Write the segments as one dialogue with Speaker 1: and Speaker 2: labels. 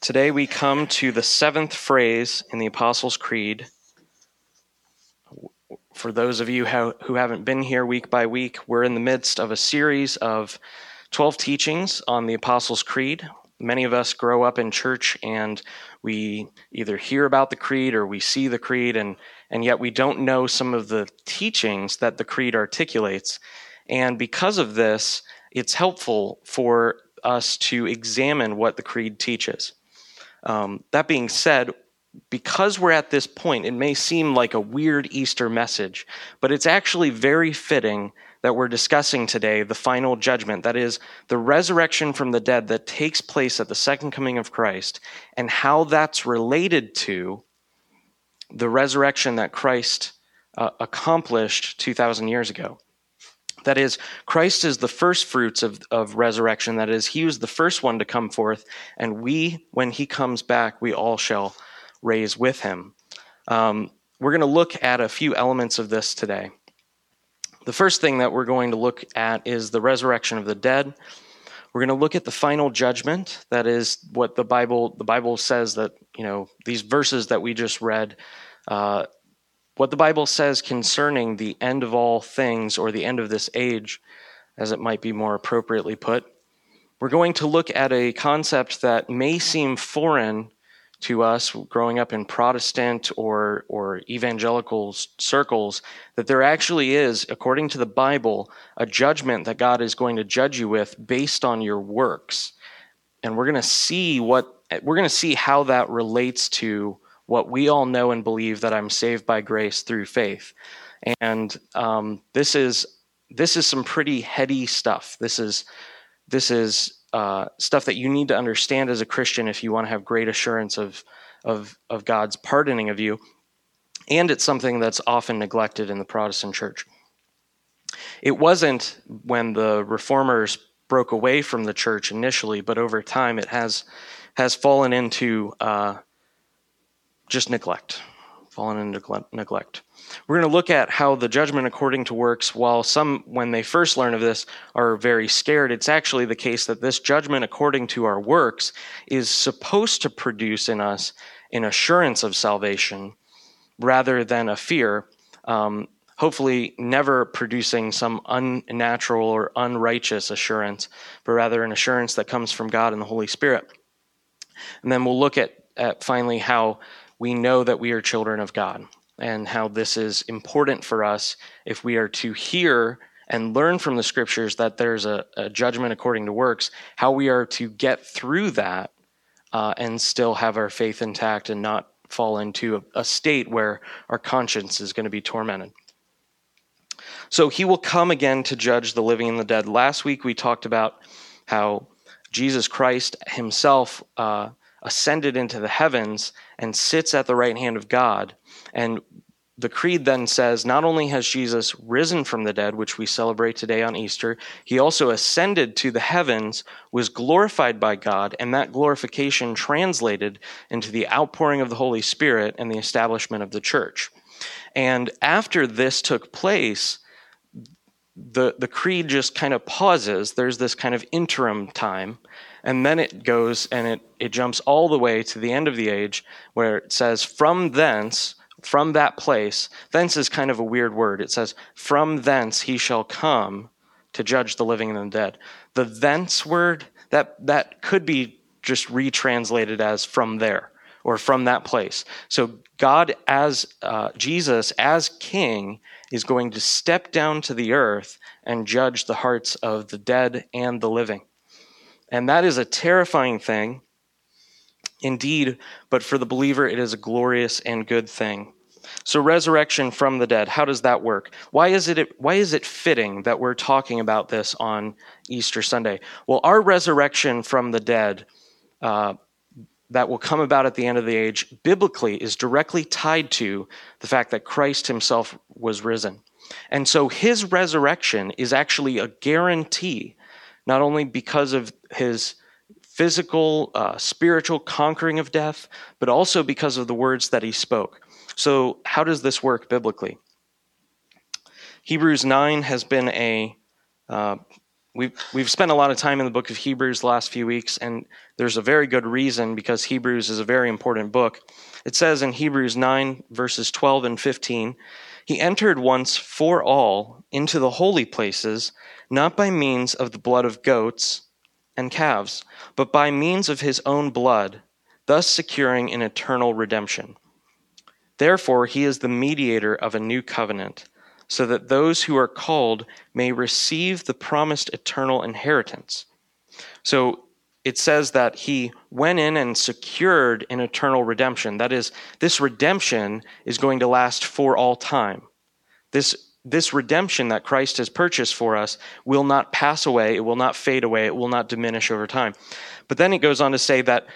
Speaker 1: Today we come to the seventh phrase in the Apostles' Creed. For those of you who haven't been here week by week, we're in the midst of a series of 12 teachings on the Apostles' Creed. Many of us grow up in church and we either hear about the creed or we see the creed, and, and yet we don't know some of the teachings that the creed articulates. And because of this, it's helpful for us to examine what the creed teaches. Um, that being said, because we're at this point, it may seem like a weird Easter message, but it's actually very fitting that we're discussing today the final judgment, that is, the resurrection from the dead that takes place at the second coming of Christ, and how that's related to the resurrection that Christ uh, accomplished 2,000 years ago. That is, Christ is the first fruits of, of resurrection. That is, he was the first one to come forth, and we, when he comes back, we all shall raise with him. Um, we're going to look at a few elements of this today. The first thing that we're going to look at is the resurrection of the dead. We're going to look at the final judgment. That is what the Bible the Bible says that you know these verses that we just read uh, what the Bible says concerning the end of all things or the end of this age, as it might be more appropriately put. We're going to look at a concept that may seem foreign to us growing up in Protestant or, or evangelical circles that there actually is, according to the Bible, a judgment that God is going to judge you with based on your works. And we're going to see what we're going to see how that relates to what we all know and believe that I'm saved by grace through faith. And um, this is this is some pretty heady stuff. This is this is uh, stuff that you need to understand as a Christian if you want to have great assurance of of of God's pardoning of you. And it's something that's often neglected in the Protestant church. It wasn't when the reformers broke away from the church initially, but over time it has has fallen into uh, just neglect, fallen into neglect. We're going to look at how the judgment according to works, while some, when they first learn of this, are very scared, it's actually the case that this judgment according to our works is supposed to produce in us an assurance of salvation rather than a fear. Um, hopefully, never producing some unnatural or unrighteous assurance, but rather an assurance that comes from God and the Holy Spirit. And then we'll look at, at finally how we know that we are children of God and how this is important for us if we are to hear and learn from the scriptures that there's a, a judgment according to works, how we are to get through that uh, and still have our faith intact and not fall into a, a state where our conscience is going to be tormented. So he will come again to judge the living and the dead. Last week we talked about how Jesus Christ himself uh, ascended into the heavens and sits at the right hand of God. And the creed then says not only has Jesus risen from the dead, which we celebrate today on Easter, he also ascended to the heavens, was glorified by God, and that glorification translated into the outpouring of the Holy Spirit and the establishment of the church. And after this took place, the, the creed just kind of pauses. There's this kind of interim time and then it goes and it, it jumps all the way to the end of the age where it says, From thence, from that place, thence is kind of a weird word. It says, From thence he shall come to judge the living and the dead. The thence word, that, that could be just retranslated as from there or from that place. So God, as uh, Jesus, as king, is going to step down to the earth and judge the hearts of the dead and the living. And that is a terrifying thing indeed, but for the believer, it is a glorious and good thing. So, resurrection from the dead, how does that work? Why is it, why is it fitting that we're talking about this on Easter Sunday? Well, our resurrection from the dead uh, that will come about at the end of the age, biblically, is directly tied to the fact that Christ himself was risen. And so, his resurrection is actually a guarantee not only because of his physical, uh, spiritual conquering of death, but also because of the words that he spoke. So, how does this work biblically? Hebrews 9 has been a uh, we've we've spent a lot of time in the book of Hebrews the last few weeks, and there's a very good reason because Hebrews is a very important book. It says in Hebrews 9 verses 12 and 15, he entered once for all into the holy places, not by means of the blood of goats and calves, but by means of his own blood, thus securing an eternal redemption. Therefore, he is the mediator of a new covenant, so that those who are called may receive the promised eternal inheritance. So it says that he went in and secured an eternal redemption. That is, this redemption is going to last for all time. This, this redemption that Christ has purchased for us will not pass away, it will not fade away, it will not diminish over time. But then it goes on to say that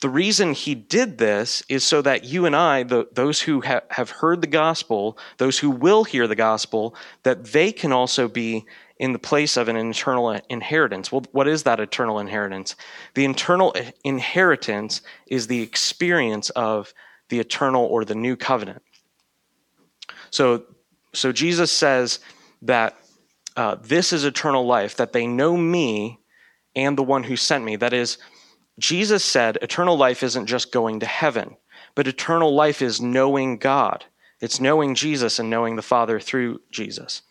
Speaker 1: the reason he did this is so that you and I, the, those who ha- have heard the gospel, those who will hear the gospel, that they can also be in the place of an eternal inheritance. Well, what is that eternal inheritance? The eternal inheritance is the experience of the eternal or the new covenant. So, so Jesus says that uh, this is eternal life, that they know me and the one who sent me. That is, Jesus said eternal life isn't just going to heaven, but eternal life is knowing God. It's knowing Jesus and knowing the Father through Jesus.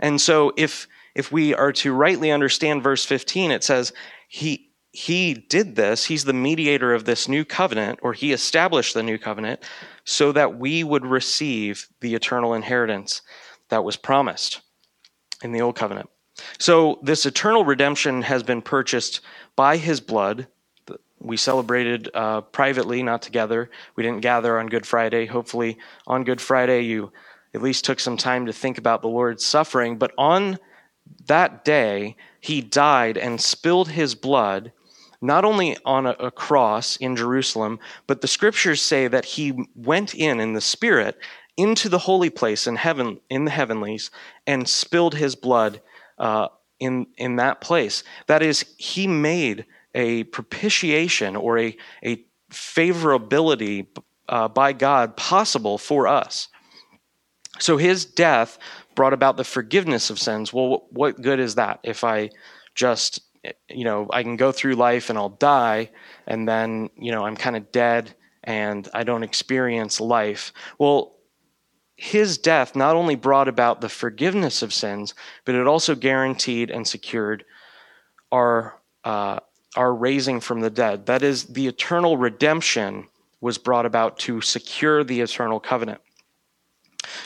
Speaker 1: And so if if we are to rightly understand verse 15, it says he he did this, he's the mediator of this new covenant, or he established the new covenant, so that we would receive the eternal inheritance that was promised in the old covenant. So, this eternal redemption has been purchased by his blood we celebrated uh, privately, not together. We didn't gather on Good Friday. Hopefully, on Good Friday, you at least took some time to think about the Lord's suffering. But on that day, he died and spilled his blood, not only on a, cross in Jerusalem, but the scriptures say that he went in in the Spirit into the holy place in heaven, in the heavenlies, and spilled his blood uh, in in that place. That is, he made a propitiation or a, a favorability uh, by God possible for us. So his death brought about the forgiveness of sins. Well, what good is that if I just, you know, I can go through life and I'll die and then, you know, I'm kind of dead and I don't experience life? Well, his death not only brought about the forgiveness of sins, but it also guaranteed and secured our uh, our raising from the dead. That is, the eternal redemption was brought about to secure the eternal covenant.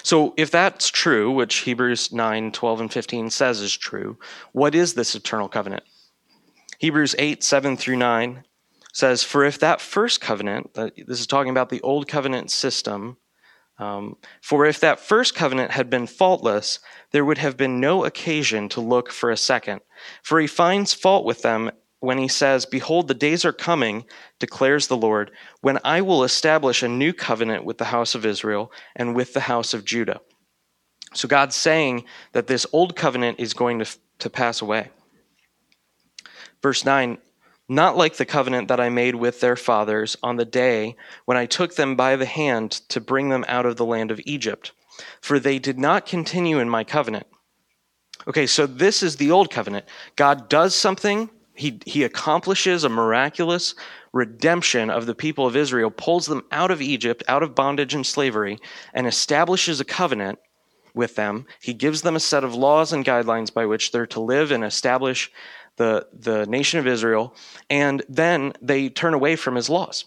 Speaker 1: So, if that's true, which Hebrews 9, 12, and 15 says is true, what is this eternal covenant? Hebrews 8, 7 through 9 says, For if that first covenant, this is talking about the old covenant system, um, for if that first covenant had been faultless, there would have been no occasion to look for a second. For he finds fault with them when he says, Behold, the days are coming, declares the Lord, when I will establish a new covenant with the house of Israel and with the house of Judah. So God's saying that this old covenant is going to, to pass away. Verse 9 Not like the covenant that I made with their fathers on the day when I took them by the hand to bring them out of the land of Egypt, for they did not continue in my covenant. Okay, so this is the old covenant. God does something he, he accomplishes a miraculous redemption of the people of Israel, pulls them out of Egypt, out of bondage and slavery, and establishes a covenant with them. He gives them a set of laws and guidelines by which they're to live and establish the, the nation of Israel, and then they turn away from his laws.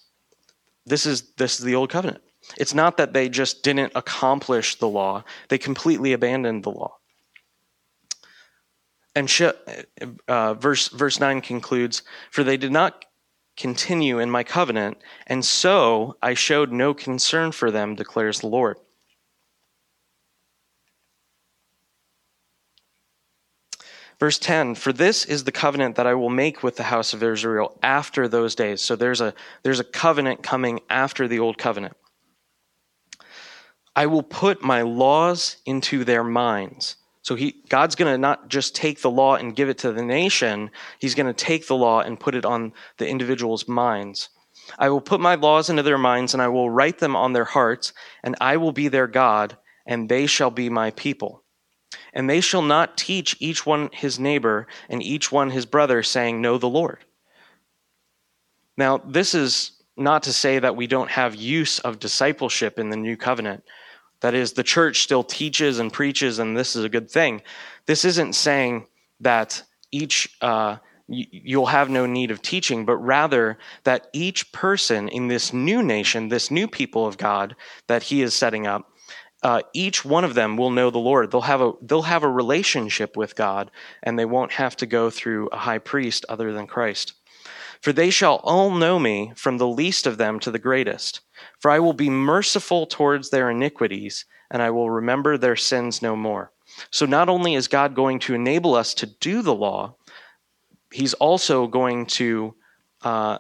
Speaker 1: This is, this is the old covenant. It's not that they just didn't accomplish the law, they completely abandoned the law. And sh- uh, verse verse nine concludes, "For they did not continue in my covenant, and so I showed no concern for them," declares the Lord. Verse 10 For this is the covenant that I will make with the house of Israel after those days. So there's a, there's a covenant coming after the old covenant. I will put my laws into their minds so he, God's going to not just take the law and give it to the nation, he's going to take the law and put it on the individual's minds. I will put my laws into their minds, and I will write them on their hearts, and I will be their God, and they shall be my people. and they shall not teach each one his neighbor and each one his brother, saying, Know the Lord. Now, this is not to say that we don't have use of discipleship in the new covenant. That is, the church still teaches and preaches, and this is a good thing. This isn't saying that each uh, you'll have no need of teaching, but rather that each person in this new nation, this new people of God that He is setting up, uh, each one of them will know the Lord. They'll have a they'll have a relationship with God, and they won't have to go through a high priest other than Christ. For they shall all know me, from the least of them to the greatest. For I will be merciful towards their iniquities, and I will remember their sins no more. So not only is God going to enable us to do the law, He's also going to uh,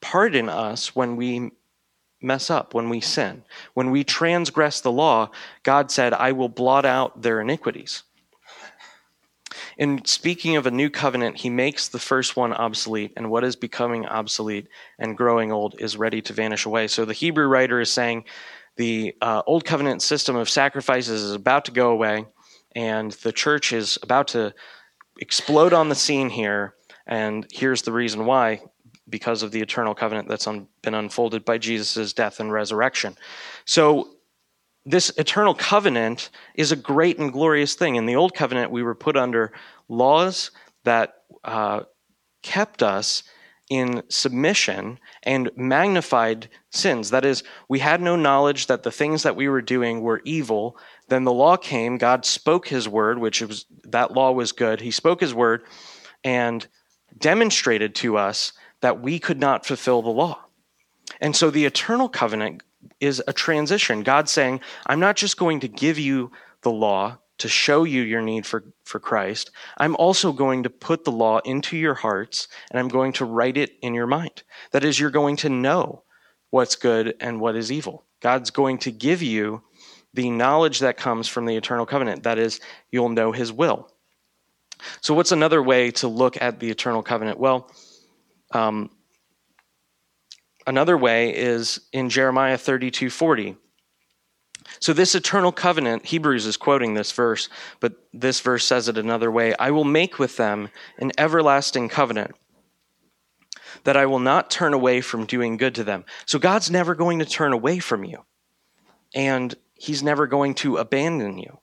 Speaker 1: pardon us when we mess up, when we sin. When we transgress the law, God said, I will blot out their iniquities. In speaking of a new covenant, he makes the first one obsolete, and what is becoming obsolete and growing old is ready to vanish away. So the Hebrew writer is saying the uh, old covenant system of sacrifices is about to go away, and the church is about to explode on the scene here. And here's the reason why because of the eternal covenant that's un- been unfolded by Jesus' death and resurrection. So this eternal covenant is a great and glorious thing. In the old covenant, we were put under laws that uh, kept us in submission and magnified sins. That is, we had no knowledge that the things that we were doing were evil. Then the law came, God spoke his word, which was that law was good. He spoke his word and demonstrated to us that we could not fulfill the law. And so the eternal covenant is a transition. God saying, I'm not just going to give you the law to show you your need for, for Christ. I'm also going to put the law into your hearts and I'm going to write it in your mind. That is, you're going to know what's good and what is evil. God's going to give you the knowledge that comes from the eternal covenant. That is, you'll know his will. So, what's another way to look at the eternal covenant? Well, um, Another way is in Jeremiah 32 40. So, this eternal covenant, Hebrews is quoting this verse, but this verse says it another way I will make with them an everlasting covenant that I will not turn away from doing good to them. So, God's never going to turn away from you, and He's never going to abandon you.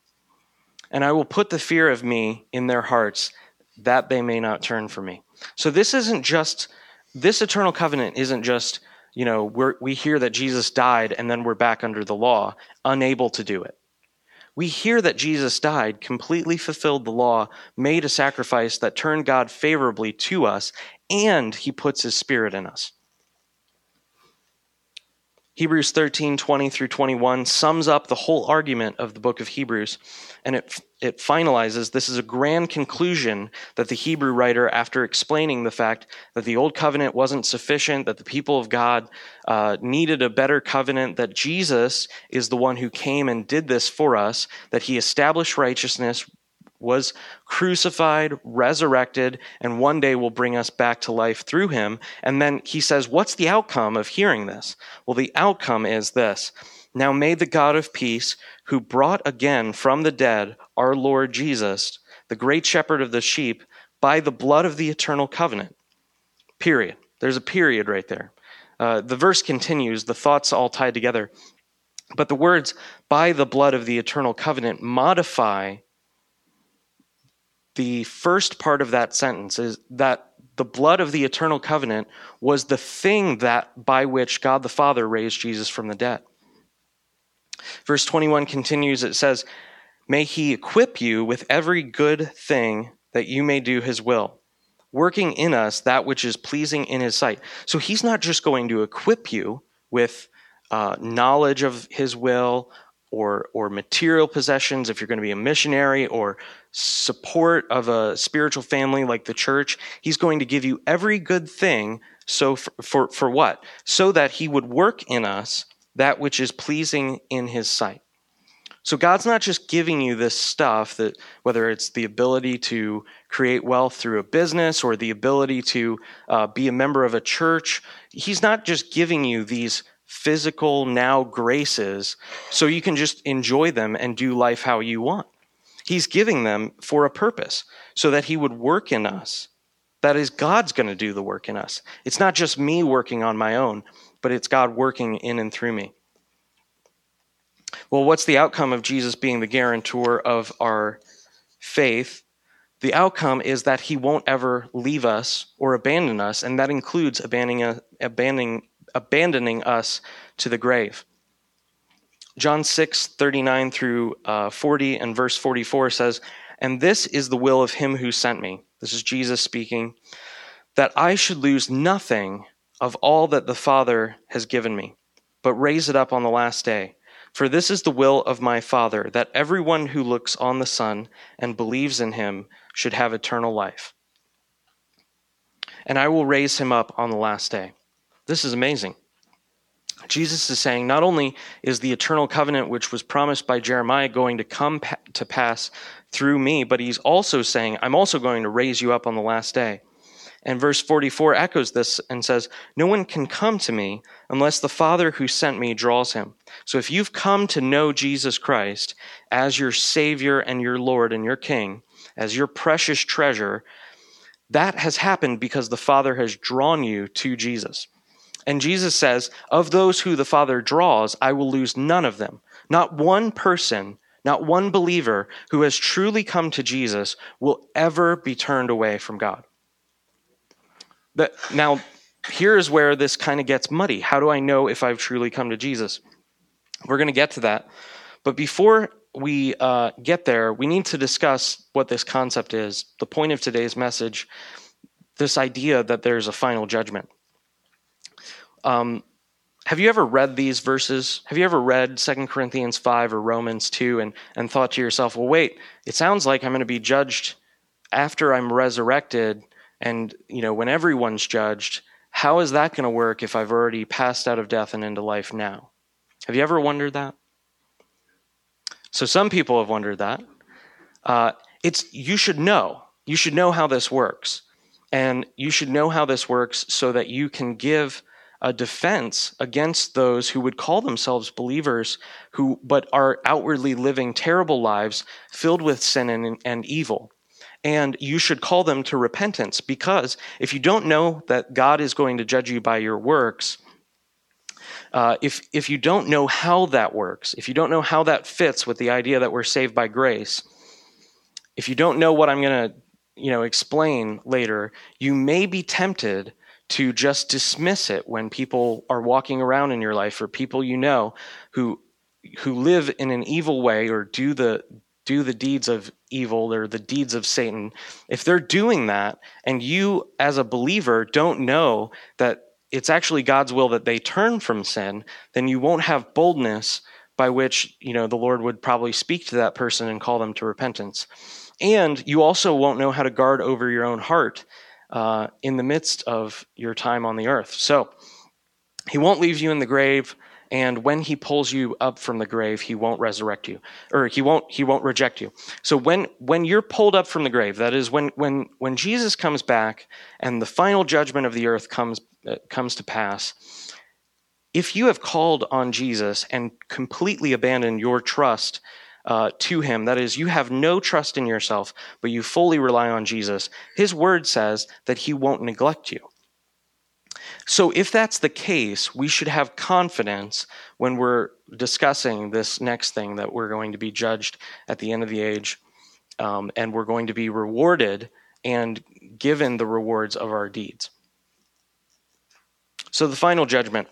Speaker 1: And I will put the fear of me in their hearts that they may not turn from me. So, this isn't just, this eternal covenant isn't just you know, we we hear that Jesus died and then we're back under the law, unable to do it. We hear that Jesus died, completely fulfilled the law, made a sacrifice that turned God favorably to us, and he puts his spirit in us. Hebrews 13, 20 through 21 sums up the whole argument of the book of Hebrews, and it, it finalizes this is a grand conclusion that the Hebrew writer, after explaining the fact that the old covenant wasn't sufficient, that the people of God uh, needed a better covenant, that Jesus is the one who came and did this for us, that he established righteousness, was crucified, resurrected, and one day will bring us back to life through him. And then he says, What's the outcome of hearing this? Well, the outcome is this. Now may the God of peace, who brought again from the dead our Lord Jesus, the great shepherd of the sheep, by the blood of the eternal covenant. Period. There's a period right there. Uh, the verse continues, the thoughts all tied together. But the words, by the blood of the eternal covenant, modify the first part of that sentence is that the blood of the eternal covenant was the thing that by which God the Father raised Jesus from the dead. Verse 21 continues it says, "May he equip you with every good thing that you may do his will, working in us that which is pleasing in his sight." So he's not just going to equip you with uh, knowledge of his will or or material possessions if you're going to be a missionary or support of a spiritual family like the church he's going to give you every good thing so for, for, for what? So that he would work in us that which is pleasing in his sight. So god's not just giving you this stuff that whether it's the ability to create wealth through a business or the ability to uh, be a member of a church he's not just giving you these physical now graces so you can just enjoy them and do life how you want. He's giving them for a purpose, so that He would work in us. That is, God's going to do the work in us. It's not just me working on my own, but it's God working in and through me. Well, what's the outcome of Jesus being the guarantor of our faith? The outcome is that he won't ever leave us or abandon us, and that includes abandoning, abandoning, abandoning us to the grave. John 6, 39 through uh, 40 and verse 44 says, And this is the will of him who sent me. This is Jesus speaking, that I should lose nothing of all that the Father has given me, but raise it up on the last day. For this is the will of my Father, that everyone who looks on the Son and believes in him should have eternal life. And I will raise him up on the last day. This is amazing. Jesus is saying not only is the eternal covenant which was promised by Jeremiah going to come pa- to pass through me, but he's also saying, I'm also going to raise you up on the last day. And verse 44 echoes this and says, No one can come to me unless the Father who sent me draws him. So if you've come to know Jesus Christ as your Savior and your Lord and your King, as your precious treasure, that has happened because the Father has drawn you to Jesus. And Jesus says, Of those who the Father draws, I will lose none of them. Not one person, not one believer who has truly come to Jesus will ever be turned away from God. But now, here is where this kind of gets muddy. How do I know if I've truly come to Jesus? We're going to get to that. But before we uh, get there, we need to discuss what this concept is. The point of today's message this idea that there's a final judgment. Um, have you ever read these verses? Have you ever read 2 Corinthians 5 or Romans 2 and, and thought to yourself, well, wait, it sounds like I'm going to be judged after I'm resurrected and, you know, when everyone's judged, how is that going to work if I've already passed out of death and into life now? Have you ever wondered that? So some people have wondered that. Uh, it's you should know. You should know how this works, and you should know how this works so that you can give a defense against those who would call themselves believers who but are outwardly living terrible lives filled with sin and, and evil. And you should call them to repentance because if you don't know that God is going to judge you by your works, uh, if if you don't know how that works, if you don't know how that fits with the idea that we're saved by grace, if you don't know what I'm going to you know explain later, you may be tempted to just dismiss it when people are walking around in your life or people you know who who live in an evil way or do the do the deeds of evil or the deeds of Satan, if they're doing that and you as a believer don't know that it's actually God's will that they turn from sin, then you won't have boldness by which, you know, the Lord would probably speak to that person and call them to repentance. And you also won't know how to guard over your own heart uh, in the midst of your time on the earth. So, he won't leave you in the grave and when he pulls you up from the grave he won't resurrect you or he won't he won't reject you so when when you're pulled up from the grave that is when when when jesus comes back and the final judgment of the earth comes uh, comes to pass if you have called on jesus and completely abandoned your trust uh, to him that is you have no trust in yourself but you fully rely on jesus his word says that he won't neglect you so, if that's the case, we should have confidence when we're discussing this next thing that we're going to be judged at the end of the age um, and we're going to be rewarded and given the rewards of our deeds. So, the final judgment.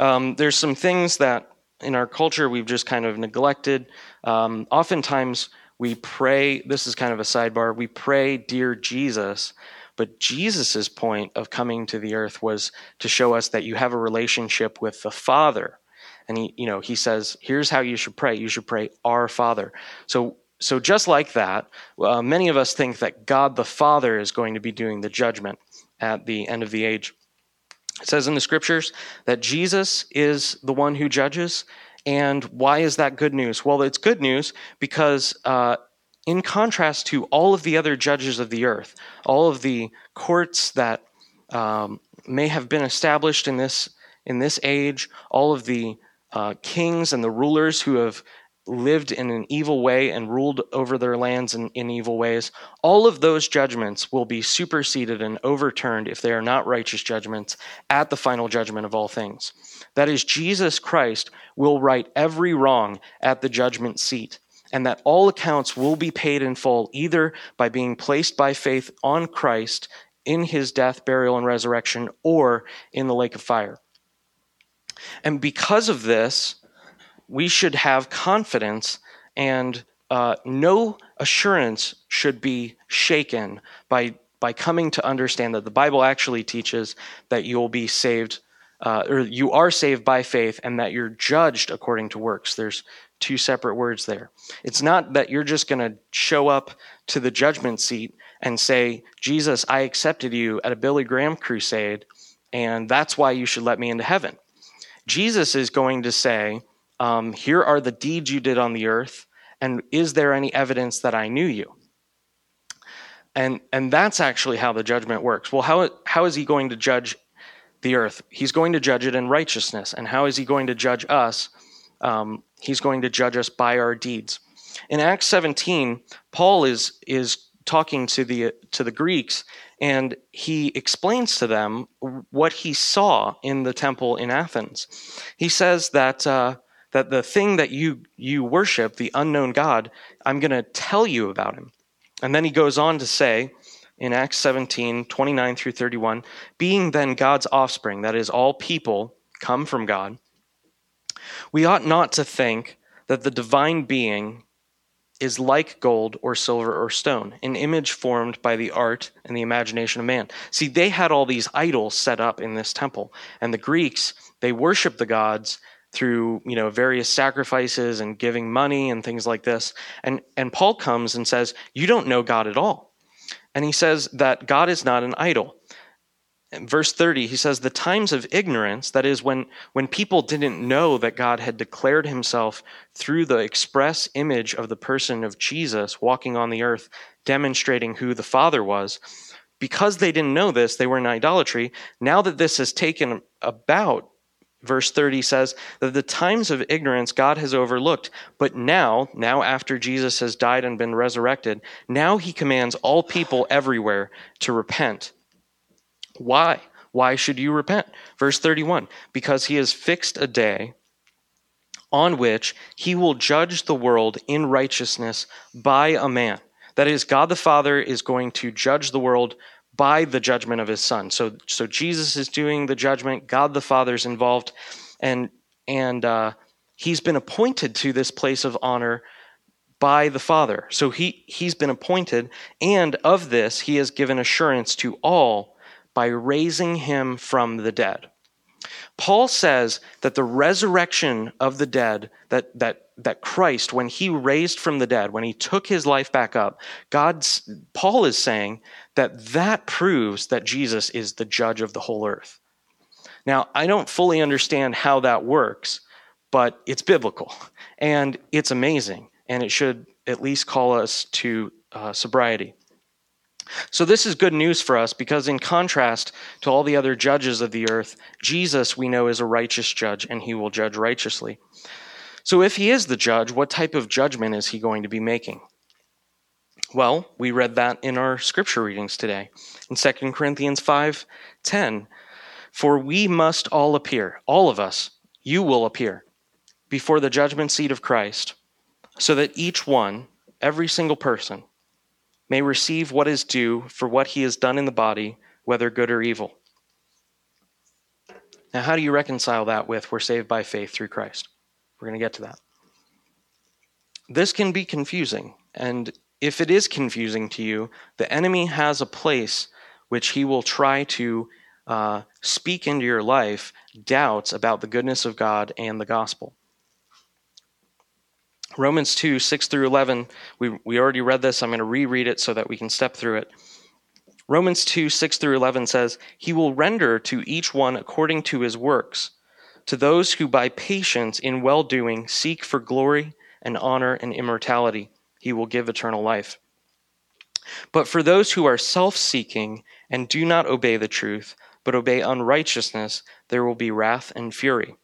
Speaker 1: Um, there's some things that in our culture we've just kind of neglected. Um, oftentimes, we pray, this is kind of a sidebar, we pray, Dear Jesus, but Jesus' point of coming to the earth was to show us that you have a relationship with the Father. And he, you know, he says, here's how you should pray. You should pray, Our Father. So, so just like that, uh, many of us think that God the Father is going to be doing the judgment at the end of the age. It says in the scriptures that Jesus is the one who judges. And why is that good news? Well, it's good news because uh, in contrast to all of the other judges of the earth, all of the courts that um, may have been established in this in this age, all of the uh, kings and the rulers who have lived in an evil way and ruled over their lands in, in, evil ways, all of those judgments will be superseded and overturned if they are not righteous judgments at the final judgment of all things. That is, Jesus Christ will right every wrong at the judgment seat, and that all accounts will be paid in full either by being placed by faith on Christ in his death, burial, and resurrection, or in the lake of fire. And because of this, we should have confidence and uh, no assurance should be shaken by by coming to understand that the Bible actually teaches that you will be saved, uh, or you are saved by faith, and that you're judged according to works. There's two separate words there. It's not that you're just going to show up to the judgment seat and say, Jesus, I accepted you at a Billy Graham crusade, and that's why you should let me into heaven. Jesus is going to say, um, Here are the deeds you did on the earth, and is there any evidence that I knew you? And, and that's actually how the judgment works. Well, how, how is he going to judge the earth? He's going to judge it in righteousness. And how is he going to judge us? Um, he's going to judge us by our deeds. In Acts 17, Paul is, is talking to the, to the Greeks, and he explains to them what he saw in the temple in Athens. He says that uh, that the thing that you you worship, the unknown God, I'm going to tell you about him. And then he goes on to say in Acts 17, 29 through 31, being then God's offspring, that is, all people come from God, we ought not to think that the divine being is like gold or silver or stone, an image formed by the art and the imagination of man. See, they had all these idols set up in this temple, and the Greeks, they worshiped the gods through you know various sacrifices and giving money and things like this and and paul comes and says you don't know god at all and he says that god is not an idol. In verse 30 he says the times of ignorance that is when when people didn't know that god had declared himself through the express image of the person of jesus walking on the earth demonstrating who the father was because they didn't know this they were in idolatry now that this has taken about verse 30 says that the times of ignorance God has overlooked, but now, now after Jesus has died and been resurrected, now he commands all people everywhere to repent. Why? Why should you repent? Verse 31 Because he has fixed a day on which he will judge the world in righteousness by a man. That is, God the Father is going to judge the world by the judgment of his son. So, so Jesus is doing the judgment. God the Father is involved, and and uh, he's been appointed to this place of honor by the Father. So he he's been appointed, and of this he has given assurance to all by raising him from the dead. Paul says that the resurrection of the dead, that, that, that Christ, when he raised from the dead, when he took his life back up, God's, Paul is saying that that proves that Jesus is the judge of the whole earth. Now, I don't fully understand how that works, but it's biblical and it's amazing, and it should at least call us to uh, sobriety. So, this is good news for us because, in contrast to all the other judges of the earth, Jesus we know is a righteous judge and he will judge righteously. So, if he is the judge, what type of judgment is he going to be making? Well, we read that in our scripture readings today. In 2 Corinthians 5 10, for we must all appear, all of us, you will appear, before the judgment seat of Christ, so that each one, every single person, may receive what is due for what he has done in the body, whether good or evil. Now, how do you reconcile that with we're saved by faith through Christ? We're going to get to that. This can be confusing, and if it is confusing to you, the enemy has a place which he will try to uh, speak into your life doubts about the goodness of God and the gospel. Romans 2, 6 through 11, we, we already read this. I'm going to reread it so that we can step through it. Romans 2, 6 through 11 says, He will render to each one according to his works, to those who by patience in well doing seek for glory and honor and immortality, he will give eternal life. But for those who are self seeking and do not obey the truth, but obey unrighteousness, there will be wrath and fury.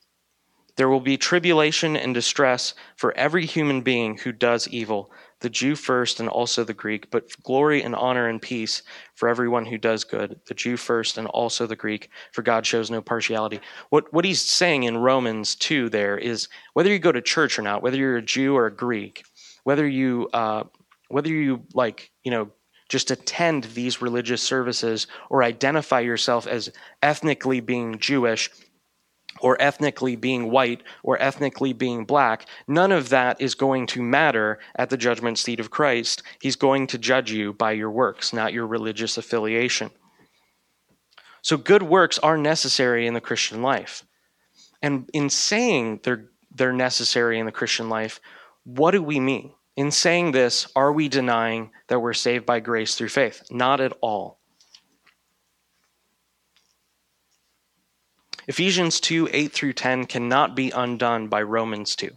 Speaker 1: There will be tribulation and distress for every human being who does evil, the Jew first and also the Greek, but glory and honor and peace for everyone who does good, the Jew first and also the Greek, for God shows no partiality. What, what he's saying in Romans 2 there is whether you go to church or not, whether you're a Jew or a Greek, whether you, uh, whether you like, you know, just attend these religious services or identify yourself as ethnically being Jewish or ethnically being white or ethnically being black, none of that is going to matter at the judgment seat of Christ. He's going to judge you by your works, not your religious affiliation. So, good works are necessary in the Christian life. And in saying they're, they're necessary in the Christian life, what do we mean? In saying this, are we denying that we're saved by grace through faith? Not at all. Ephesians 2 8 through 10 cannot be undone by Romans 2.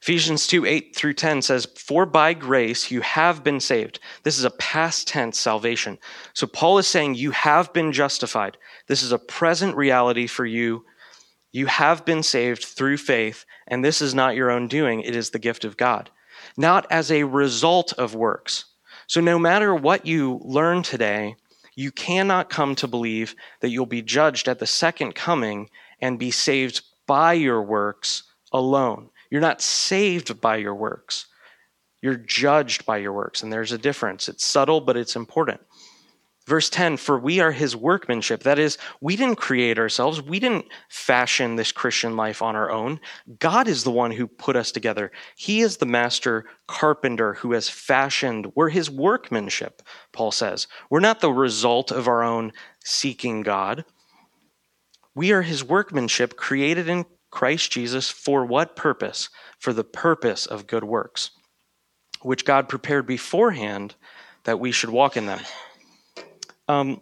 Speaker 1: Ephesians 2 8 through 10 says, For by grace you have been saved. This is a past tense salvation. So Paul is saying you have been justified. This is a present reality for you. You have been saved through faith, and this is not your own doing, it is the gift of God, not as a result of works. So no matter what you learn today, you cannot come to believe that you'll be judged at the second coming and be saved by your works alone. You're not saved by your works. You're judged by your works. And there's a difference. It's subtle, but it's important. Verse 10 For we are his workmanship. That is, we didn't create ourselves. We didn't fashion this Christian life on our own. God is the one who put us together. He is the master carpenter who has fashioned. We're his workmanship, Paul says. We're not the result of our own seeking God. We are his workmanship created in Christ Jesus for what purpose? For the purpose of good works, which God prepared beforehand that we should walk in them. Um,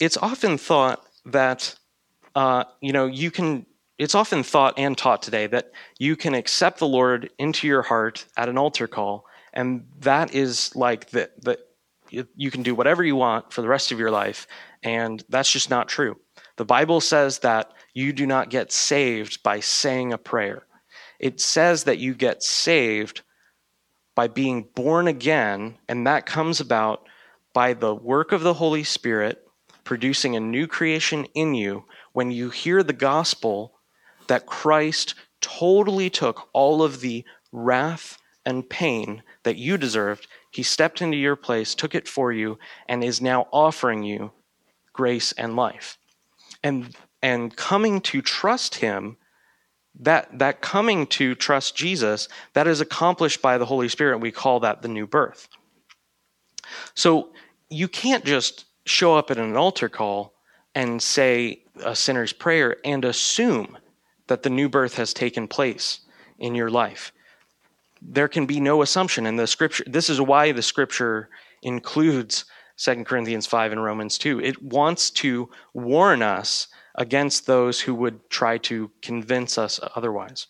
Speaker 1: it's often thought that uh, you know you can. It's often thought and taught today that you can accept the Lord into your heart at an altar call, and that is like that. That you can do whatever you want for the rest of your life, and that's just not true. The Bible says that you do not get saved by saying a prayer. It says that you get saved by being born again, and that comes about by the work of the Holy Spirit producing a new creation in you when you hear the gospel that Christ totally took all of the wrath and pain that you deserved. He stepped into your place, took it for you, and is now offering you grace and life. And and coming to trust him that that coming to trust Jesus that is accomplished by the Holy Spirit we call that the new birth. So you can't just show up at an altar call and say a sinner's prayer and assume that the new birth has taken place in your life. There can be no assumption in the scripture. This is why the scripture includes 2 Corinthians 5 and Romans 2. It wants to warn us against those who would try to convince us otherwise.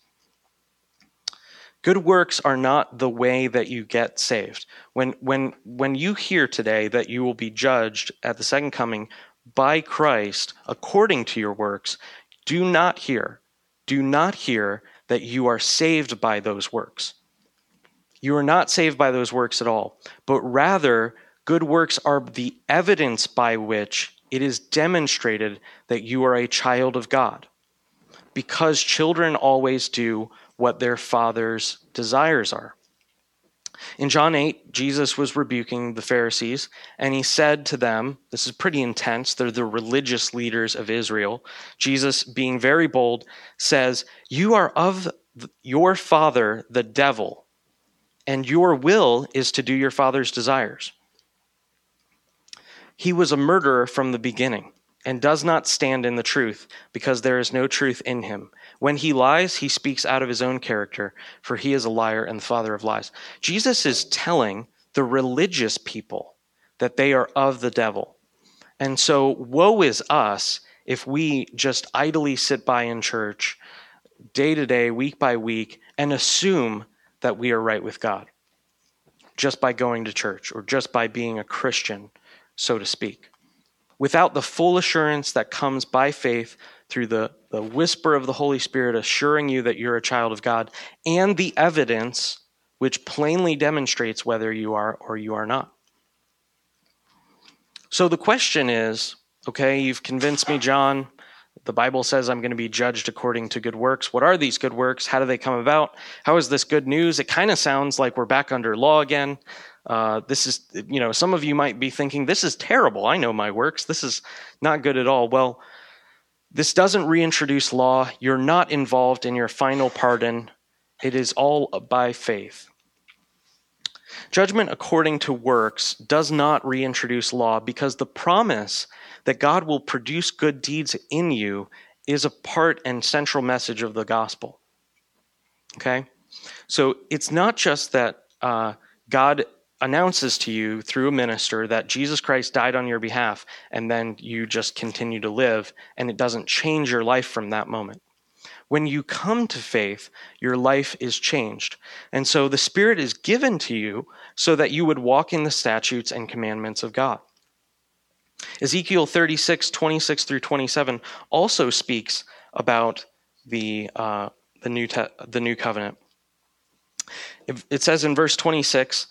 Speaker 1: Good works are not the way that you get saved. When, when, when you hear today that you will be judged at the second coming by Christ according to your works, do not hear, do not hear that you are saved by those works. You are not saved by those works at all, but rather, good works are the evidence by which it is demonstrated that you are a child of God. Because children always do what their father's desires are. In John 8, Jesus was rebuking the Pharisees, and he said to them, This is pretty intense. They're the religious leaders of Israel. Jesus, being very bold, says, You are of your father, the devil, and your will is to do your father's desires. He was a murderer from the beginning and does not stand in the truth, because there is no truth in him. When he lies, he speaks out of his own character, for he is a liar and the father of lies. Jesus is telling the religious people that they are of the devil. And so, woe is us if we just idly sit by in church, day to day, week by week, and assume that we are right with God just by going to church or just by being a Christian, so to speak. Without the full assurance that comes by faith through the, the whisper of the Holy Spirit assuring you that you're a child of God, and the evidence which plainly demonstrates whether you are or you are not. So the question is okay, you've convinced me, John. The Bible says I'm going to be judged according to good works. What are these good works? How do they come about? How is this good news? It kind of sounds like we're back under law again. Uh, this is, you know, some of you might be thinking, this is terrible. I know my works. This is not good at all. Well, this doesn't reintroduce law. You're not involved in your final pardon. It is all by faith. Judgment according to works does not reintroduce law because the promise that God will produce good deeds in you is a part and central message of the gospel. Okay? So it's not just that uh, God announces to you through a minister that Jesus Christ died on your behalf, and then you just continue to live, and it doesn't change your life from that moment. When you come to faith, your life is changed. And so the Spirit is given to you so that you would walk in the statutes and commandments of God. Ezekiel 36, 26 through 27 also speaks about the, uh, the, new te- the new covenant. It, says in verse 26,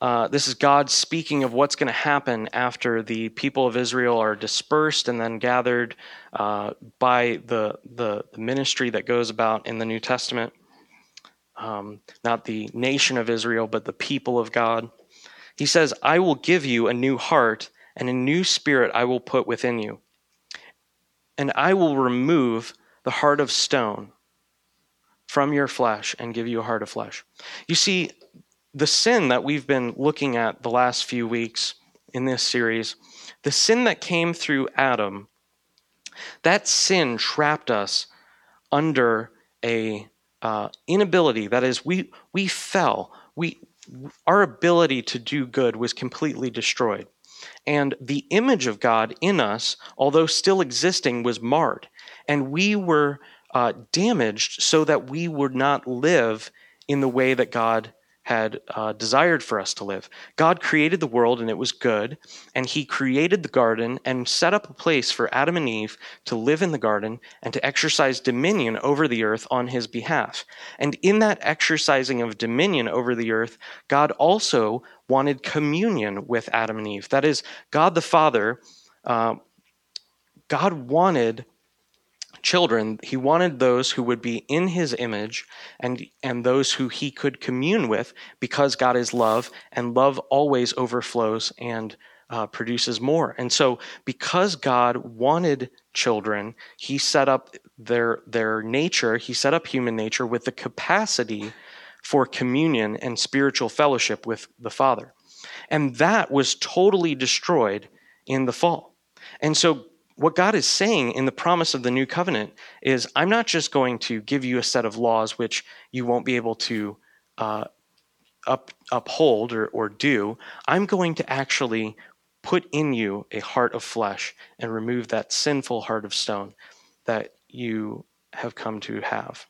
Speaker 1: uh, this is God speaking of what's going to happen after the people of Israel are dispersed and then gathered uh, by the, the, the ministry that goes about in the New Testament. Um, not the nation of Israel, but the people of God. He says, I will give you a new heart, and a new spirit I will put within you. And I will remove the heart of stone from your flesh and give you a heart of flesh. You see, the sin that we've been looking at the last few weeks in this series, the sin that came through Adam, that sin trapped us under a uh, inability. That is, we we fell. We our ability to do good was completely destroyed, and the image of God in us, although still existing, was marred, and we were uh, damaged so that we would not live in the way that God had uh, desired for us to live. God created the world and it was good, and He created the garden and set up a place for Adam and Eve to live in the garden and to exercise dominion over the earth on His behalf. And in that exercising of dominion over the earth, God also wanted communion with Adam and Eve. That is, God the Father, uh, God wanted children, he wanted those who would be in his image and, and those who he could commune with because God is love, and love always overflows and uh, produces more. And so, because God wanted children, he set up their, their nature, he set up human nature with the capacity for communion and spiritual fellowship with the Father. And that was totally destroyed in the fall. And so what God is saying in the promise of the new covenant is I'm not just going to give you a set of laws which you won't be able to uh, up, uphold or, or do. I'm going to actually put in you a heart of flesh and remove that sinful heart of stone that you have come to have.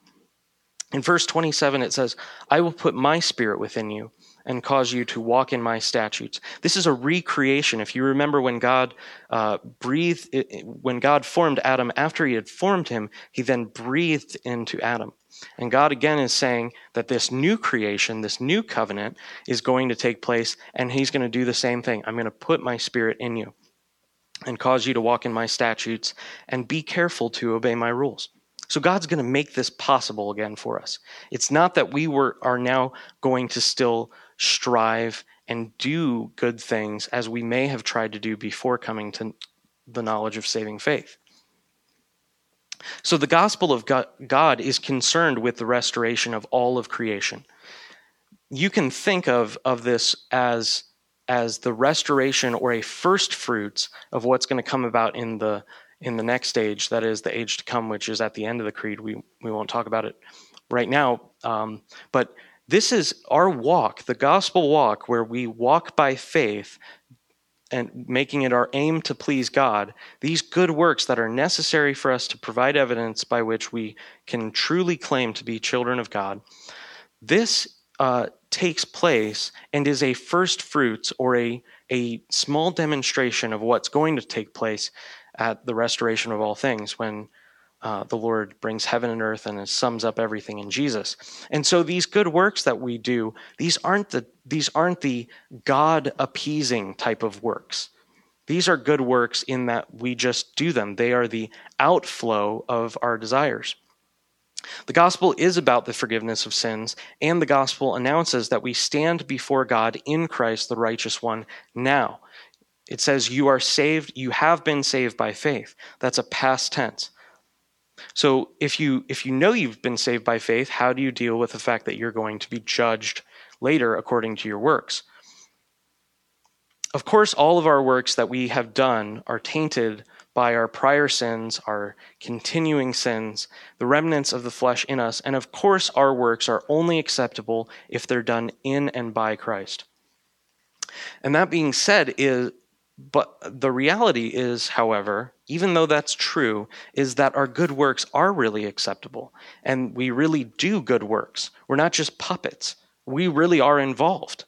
Speaker 1: In verse 27, it says, I will put my spirit within you and cause you to walk in my statutes. This is a recreation. If you remember when God uh, breathed, when God formed Adam, after he had formed him, he then breathed into Adam. And God again is saying that this new creation, this new covenant, is going to take place, and he's going to do the same thing. I'm going to put my spirit in you and cause you to walk in my statutes and be careful to obey my rules. So God's going to make this possible again for us. It's not that we were are now going to still strive and do good things as we may have tried to do before coming to the knowledge of saving faith. So the gospel of God is concerned with the restoration of all of creation. You can think of, of this as, as the restoration or a first fruits of what's going to come about in the in the next age, that is the age to come, which is at the end of the creed. We we won't talk about it right now, um, but this is our walk, the gospel walk, where we walk by faith and making it our aim to please God. These good works that are necessary for us to provide evidence by which we can truly claim to be children of God. This uh, takes place and is a first fruits or a, a small demonstration of what's going to take place at the restoration of all things when uh, the Lord brings heaven and earth and sums up everything in Jesus. And so these good works that we do, these aren't the these aren't the God appeasing type of works. These are good works in that we just do them. They are the outflow of our desires. The gospel is about the forgiveness of sins, and the gospel announces that we stand before God in Christ, the righteous one, now. It says, You are saved, you have been saved by faith. That's a past tense. So if you if you know you've been saved by faith, how do you deal with the fact that you're going to be judged later according to your works? Of course, all of our works that we have done are tainted by our prior sins, our continuing sins, the remnants of the flesh in us, and of course, our works are only acceptable if they're done in and by Christ. And that being said, is but the reality is, however, even though that's true, is that our good works are really acceptable. And we really do good works. We're not just puppets, we really are involved.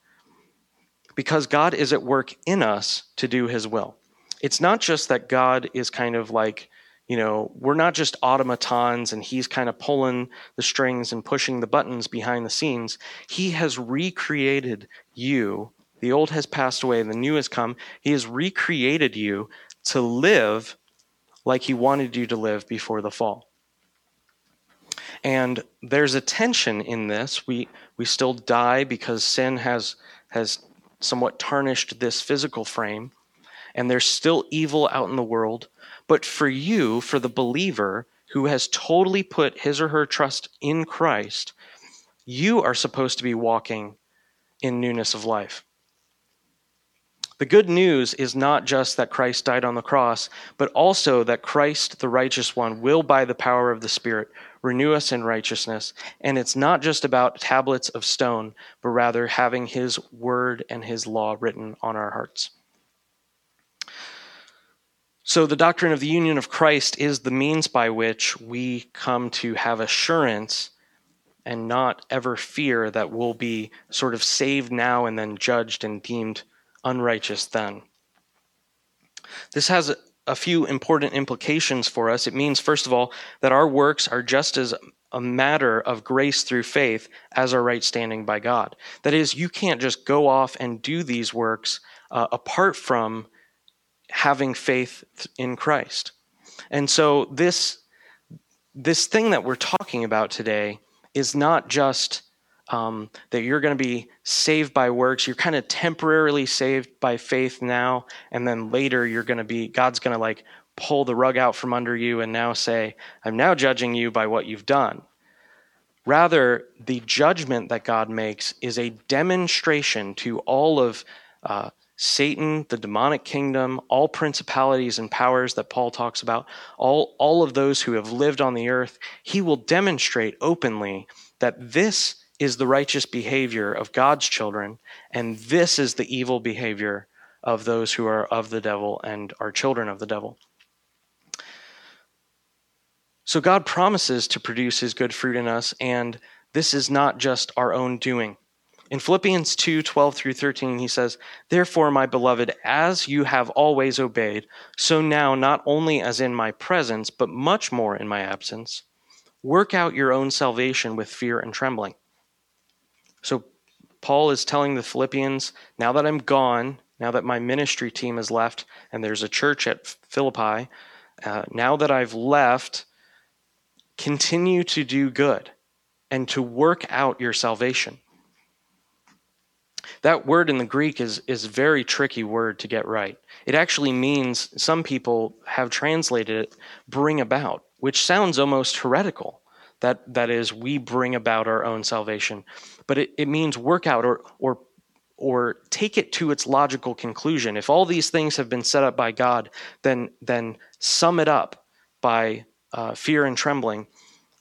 Speaker 1: Because God is at work in us to do his will. It's not just that God is kind of like, you know, we're not just automatons and he's kind of pulling the strings and pushing the buttons behind the scenes. He has recreated you the old has passed away, the new has come. He has recreated you to live like He wanted you to live before the fall. And there's a tension in this. We, we still die because sin has, has somewhat tarnished this physical frame, and there's still evil out in the world. But for you, for the believer who has totally put his or her trust in Christ, you are supposed to be walking in newness of life. The good news is not just that Christ died on the cross, but also that Christ, the righteous one, will, by the power of the Spirit, renew us in righteousness. And it's not just about tablets of stone, but rather having His word and His law written on our hearts. So, the doctrine of the union of Christ is the means by which we come to have assurance and not ever fear that we'll be sort of saved now and then judged and deemed unrighteous then. This has a few important implications for us. It means, first of all, that our works are just as a matter of grace through faith as our right standing by God. That is, you can't just go off and do these works uh, apart from having faith in Christ. And so this this thing that we're talking about today is not just um, that you're going to be saved by works. You're kind of temporarily saved by faith now, and then later you're going to be, God's going to like pull the rug out from under you and now say, I'm now judging you by what you've done. Rather, the judgment that God makes is a demonstration to all of uh, Satan, the demonic kingdom, all principalities and powers that Paul talks about, all, all of those who have lived on the earth. He will demonstrate openly that this is the righteous behavior of God's children, and this is the evil behavior of those who are of the devil and are children of the devil. So God promises to produce his good fruit in us, and this is not just our own doing. In Philippians 2 12 through 13, he says, Therefore, my beloved, as you have always obeyed, so now, not only as in my presence, but much more in my absence, work out your own salvation with fear and trembling. So Paul is telling the Philippians, now that I'm gone, now that my ministry team has left, and there's a church at Philippi, uh, now that I've left, continue to do good and to work out your salvation. That word in the Greek is, is a very tricky word to get right. It actually means, some people have translated it, bring about, which sounds almost heretical. That, that is, we bring about our own salvation but it, it means work out or, or, or take it to its logical conclusion. If all these things have been set up by God, then, then sum it up by uh, fear and trembling.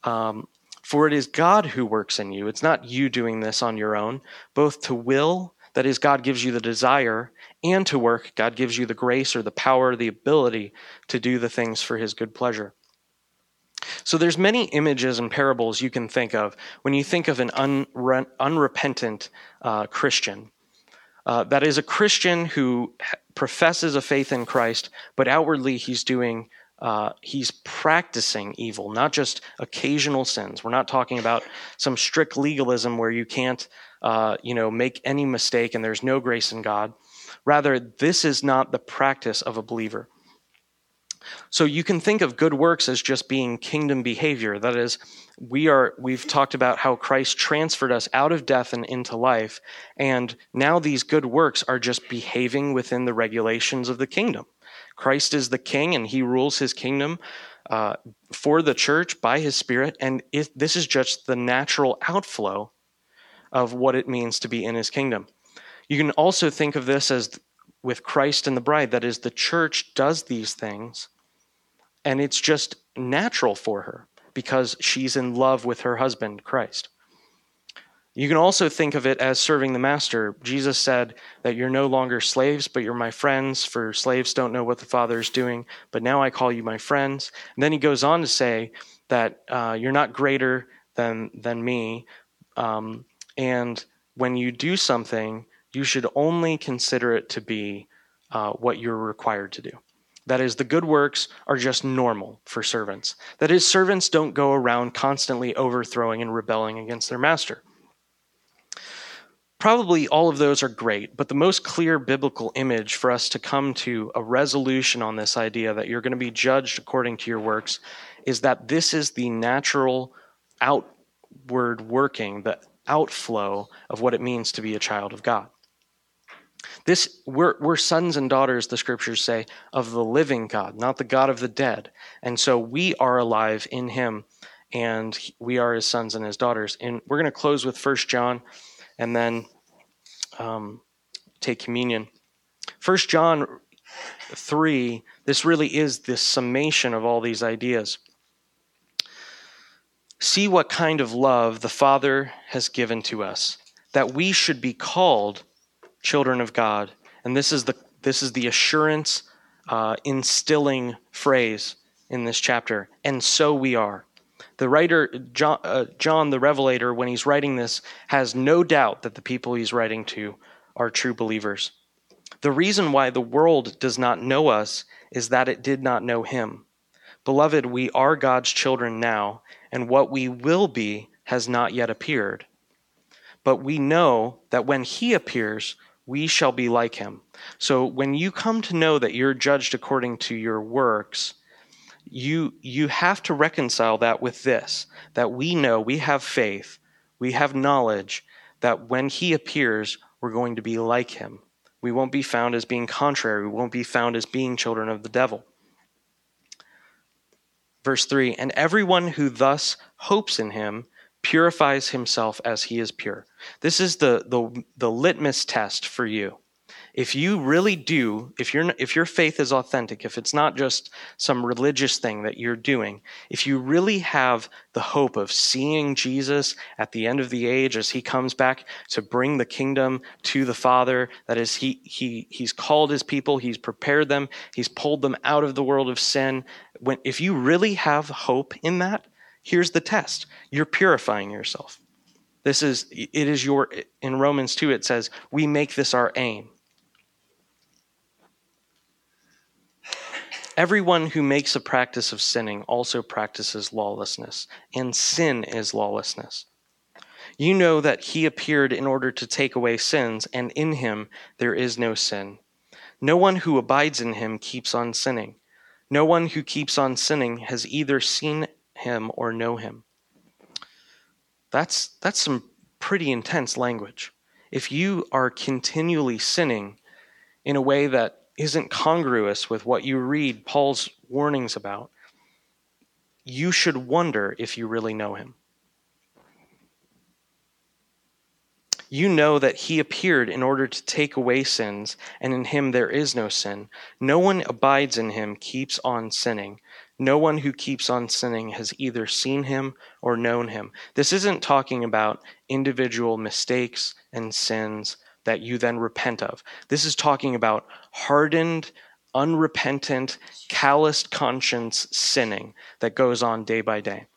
Speaker 1: Um, for it is God who works in you. It's not you doing this on your own, both to will, that is, God gives you the desire, and to work, God gives you the grace or the power, the ability to do the things for his good pleasure. So there's many images and parables you can think of when you think of an unre- unrepentant uh, Christian. Uh, that is a Christian who professes a faith in Christ, but outwardly he's doing uh, he's practicing evil, not just occasional sins. We're not talking about some strict legalism where you can't, uh, you know, make any mistake and there's no grace in God. Rather, this is not the practice of a believer. So you can think of good works as just being kingdom behavior. That is, we are we've talked about how Christ transferred us out of death and into life, and now these good works are just behaving within the regulations of the kingdom. Christ is the king and he rules his kingdom uh, for the church by his spirit. And if, this is just the natural outflow of what it means to be in his kingdom. You can also think of this as with Christ and the bride, that is, the church does these things and it's just natural for her because she's in love with her husband, Christ. You can also think of it as serving the master. Jesus said that you're no longer slaves, but you're my friends, for slaves don't know what the Father is doing, but now I call you my friends. And then he goes on to say that uh, you're not greater than, than me. Um, and when you do something, you should only consider it to be uh, what you're required to do. That is, the good works are just normal for servants. That is, servants don't go around constantly overthrowing and rebelling against their master. Probably all of those are great, but the most clear biblical image for us to come to a resolution on this idea that you're going to be judged according to your works is that this is the natural outward working, the outflow of what it means to be a child of God. This we're, we're sons and daughters, the scriptures say, of the living God, not the God of the dead. And so we are alive in him and we are his sons and his daughters. And we're going to close with First John and then um, take communion. First John 3, this really is the summation of all these ideas. See what kind of love the Father has given to us, that we should be called children of God. And this is the, this is the assurance uh, instilling phrase in this chapter. And so we are. The writer, John, uh, John, the Revelator, when he's writing this, has no doubt that the people he's writing to are true believers. The reason why the world does not know us is that it did not know him. Beloved, we are God's children now, and what we will be has not yet appeared. But we know that when he appears, we shall be like him. So when you come to know that you're judged according to your works, you you have to reconcile that with this that we know we have faith we have knowledge that when he appears we're going to be like him. We won't be found as being contrary. We won't be found as being children of the devil. Verse 3 and everyone who thus hopes in him purifies himself as he is pure. This is the the, the litmus test for you. If you really do if your if your faith is authentic if it's not just some religious thing that you're doing if you really have the hope of seeing Jesus at the end of the age as he comes back to bring the kingdom to the father that is he he he's called his people he's prepared them he's pulled them out of the world of sin when if you really have hope in that here's the test you're purifying yourself this is it is your in Romans 2 it says we make this our aim Everyone who makes a practice of sinning also practices lawlessness, and sin is lawlessness. You know that he appeared in order to take away sins, and in him there is no sin. No one who abides in him keeps on sinning. No one who keeps on sinning has either seen him or know him. That's, that's some pretty intense language. If you are continually sinning in a way that isn't congruous with what you read Paul's warnings about, you should wonder if you really know him. You know that he appeared in order to take away sins, and in him there is no sin. No one abides in him keeps on sinning. No one who keeps on sinning has either seen him or known him. This isn't talking about individual mistakes and sins that you then repent of. This is talking about hardened, unrepentant, calloused conscience sinning that goes on day by day.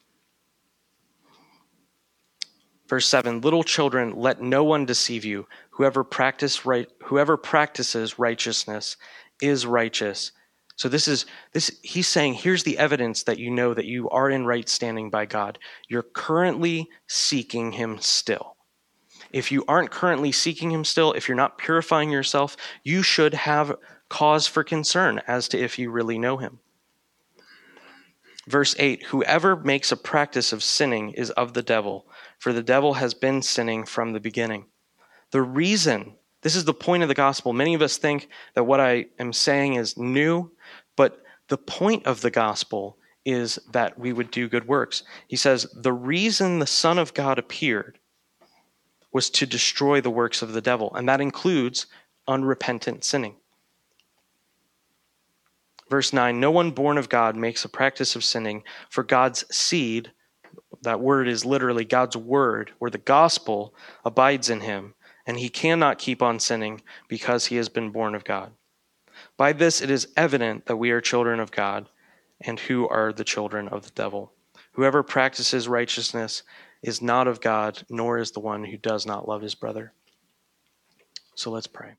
Speaker 1: Verse 7 Little children, let no one deceive you. Whoever, practice right, whoever practices righteousness is righteous. So this is this he's saying here's the evidence that you know that you are in right standing by God. You're currently seeking him still. If you aren't currently seeking him still, if you're not purifying yourself, you should have cause for concern as to if you really know him. Verse 8 Whoever makes a practice of sinning is of the devil, for the devil has been sinning from the beginning. The reason, this is the point of the gospel. Many of us think that what I am saying is new, the point of the gospel is that we would do good works. He says, The reason the Son of God appeared was to destroy the works of the devil, and that includes unrepentant sinning. Verse 9 No one born of God makes a practice of sinning, for God's seed, that word is literally God's word, where the gospel abides in him, and he cannot keep on sinning because he has been born of God. By this it is evident that we are children of God, and who are the children of the devil. Whoever practices righteousness is not of God, nor is the one who does not love his brother. So let's pray.